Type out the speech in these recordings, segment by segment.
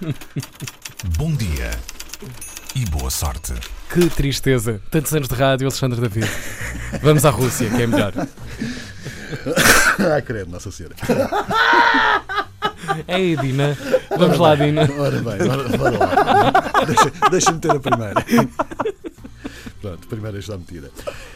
Bom dia e boa sorte. Que tristeza. Tantos anos de rádio, Alexandre David. Vamos à Rússia, que é melhor. Ah, credo, Nossa Senhora. Ei, Dina. Vamos lá, Dina. Ora bem, ora, ora lá. Deixa- Deixa-me ter a primeira. Pronto, primeira está metida.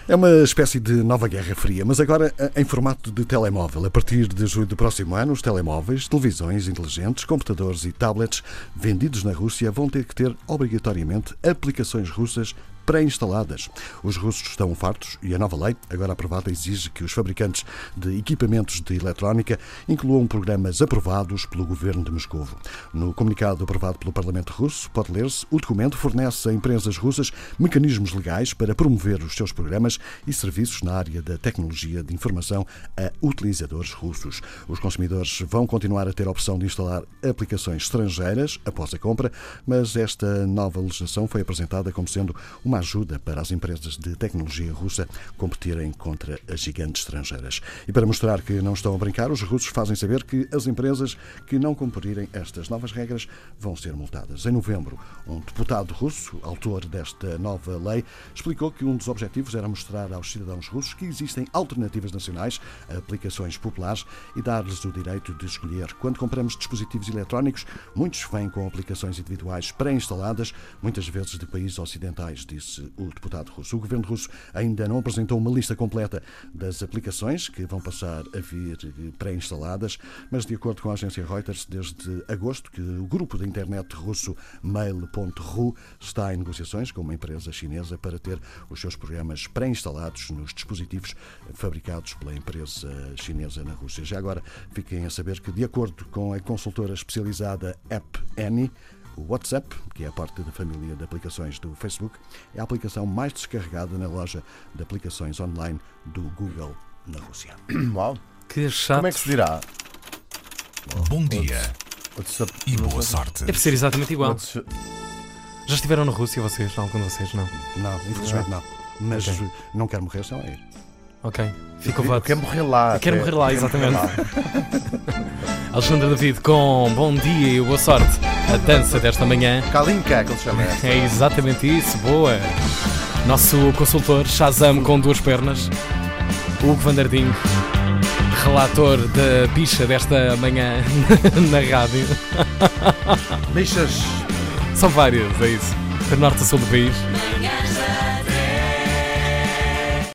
É uma espécie de nova Guerra Fria, mas agora em formato de telemóvel. A partir de julho do próximo ano, os telemóveis, televisões inteligentes, computadores e tablets vendidos na Rússia vão ter que ter obrigatoriamente aplicações russas pré-instaladas. Os russos estão fartos e a nova lei, agora aprovada, exige que os fabricantes de equipamentos de eletrónica incluam programas aprovados pelo governo de Moscou. No comunicado aprovado pelo Parlamento russo, pode ler-se: o documento fornece a empresas russas mecanismos legais para promover os seus programas e serviços na área da tecnologia de informação a utilizadores russos. Os consumidores vão continuar a ter a opção de instalar aplicações estrangeiras após a compra, mas esta nova legislação foi apresentada como sendo uma ajuda para as empresas de tecnologia russa competirem contra as gigantes estrangeiras. E para mostrar que não estão a brincar, os russos fazem saber que as empresas que não cumprirem estas novas regras vão ser multadas. Em novembro, um deputado russo, autor desta nova lei, explicou que um dos objetivos era mostrar aos cidadãos russos que existem alternativas nacionais a aplicações populares e dar-lhes o direito de escolher. Quando compramos dispositivos eletrónicos, muitos vêm com aplicações individuais pré-instaladas, muitas vezes de países ocidentais, disse o deputado russo. O governo russo ainda não apresentou uma lista completa das aplicações que vão passar a vir pré-instaladas, mas de acordo com a agência Reuters, desde agosto que o grupo da internet russo Mail.ru está em negociações com uma empresa chinesa para ter os seus programas pré-instalados nos dispositivos fabricados pela empresa chinesa na Rússia. Já agora fiquem a saber que, de acordo com a consultora especializada App Annie, o WhatsApp, que é a parte da família de aplicações do Facebook, é a aplicação mais descarregada na loja de aplicações online do Google na Rússia. Uau. Que chato. Como é que se dirá? Bom dia WhatsApp- e boa sorte. Deve ser exatamente igual. WhatsApp- Já estiveram na Rússia vocês? Algum de vocês? Não. Não, infelizmente não. Mas Ok. não quero morrer sem lá ir. Ok. Fica o Eu voto. quero morrer lá. Eu quero até. morrer lá, Quero morrer exatamente. Alexandre David com bom dia e boa sorte. A dança desta manhã. Kalinka, que ele chama esta. É exatamente isso, boa. Nosso consultor Shazam com duas pernas, Hugo Vandardinho, relator da bicha desta manhã na rádio. Bichas. São várias, é isso. Do norte a sul do país.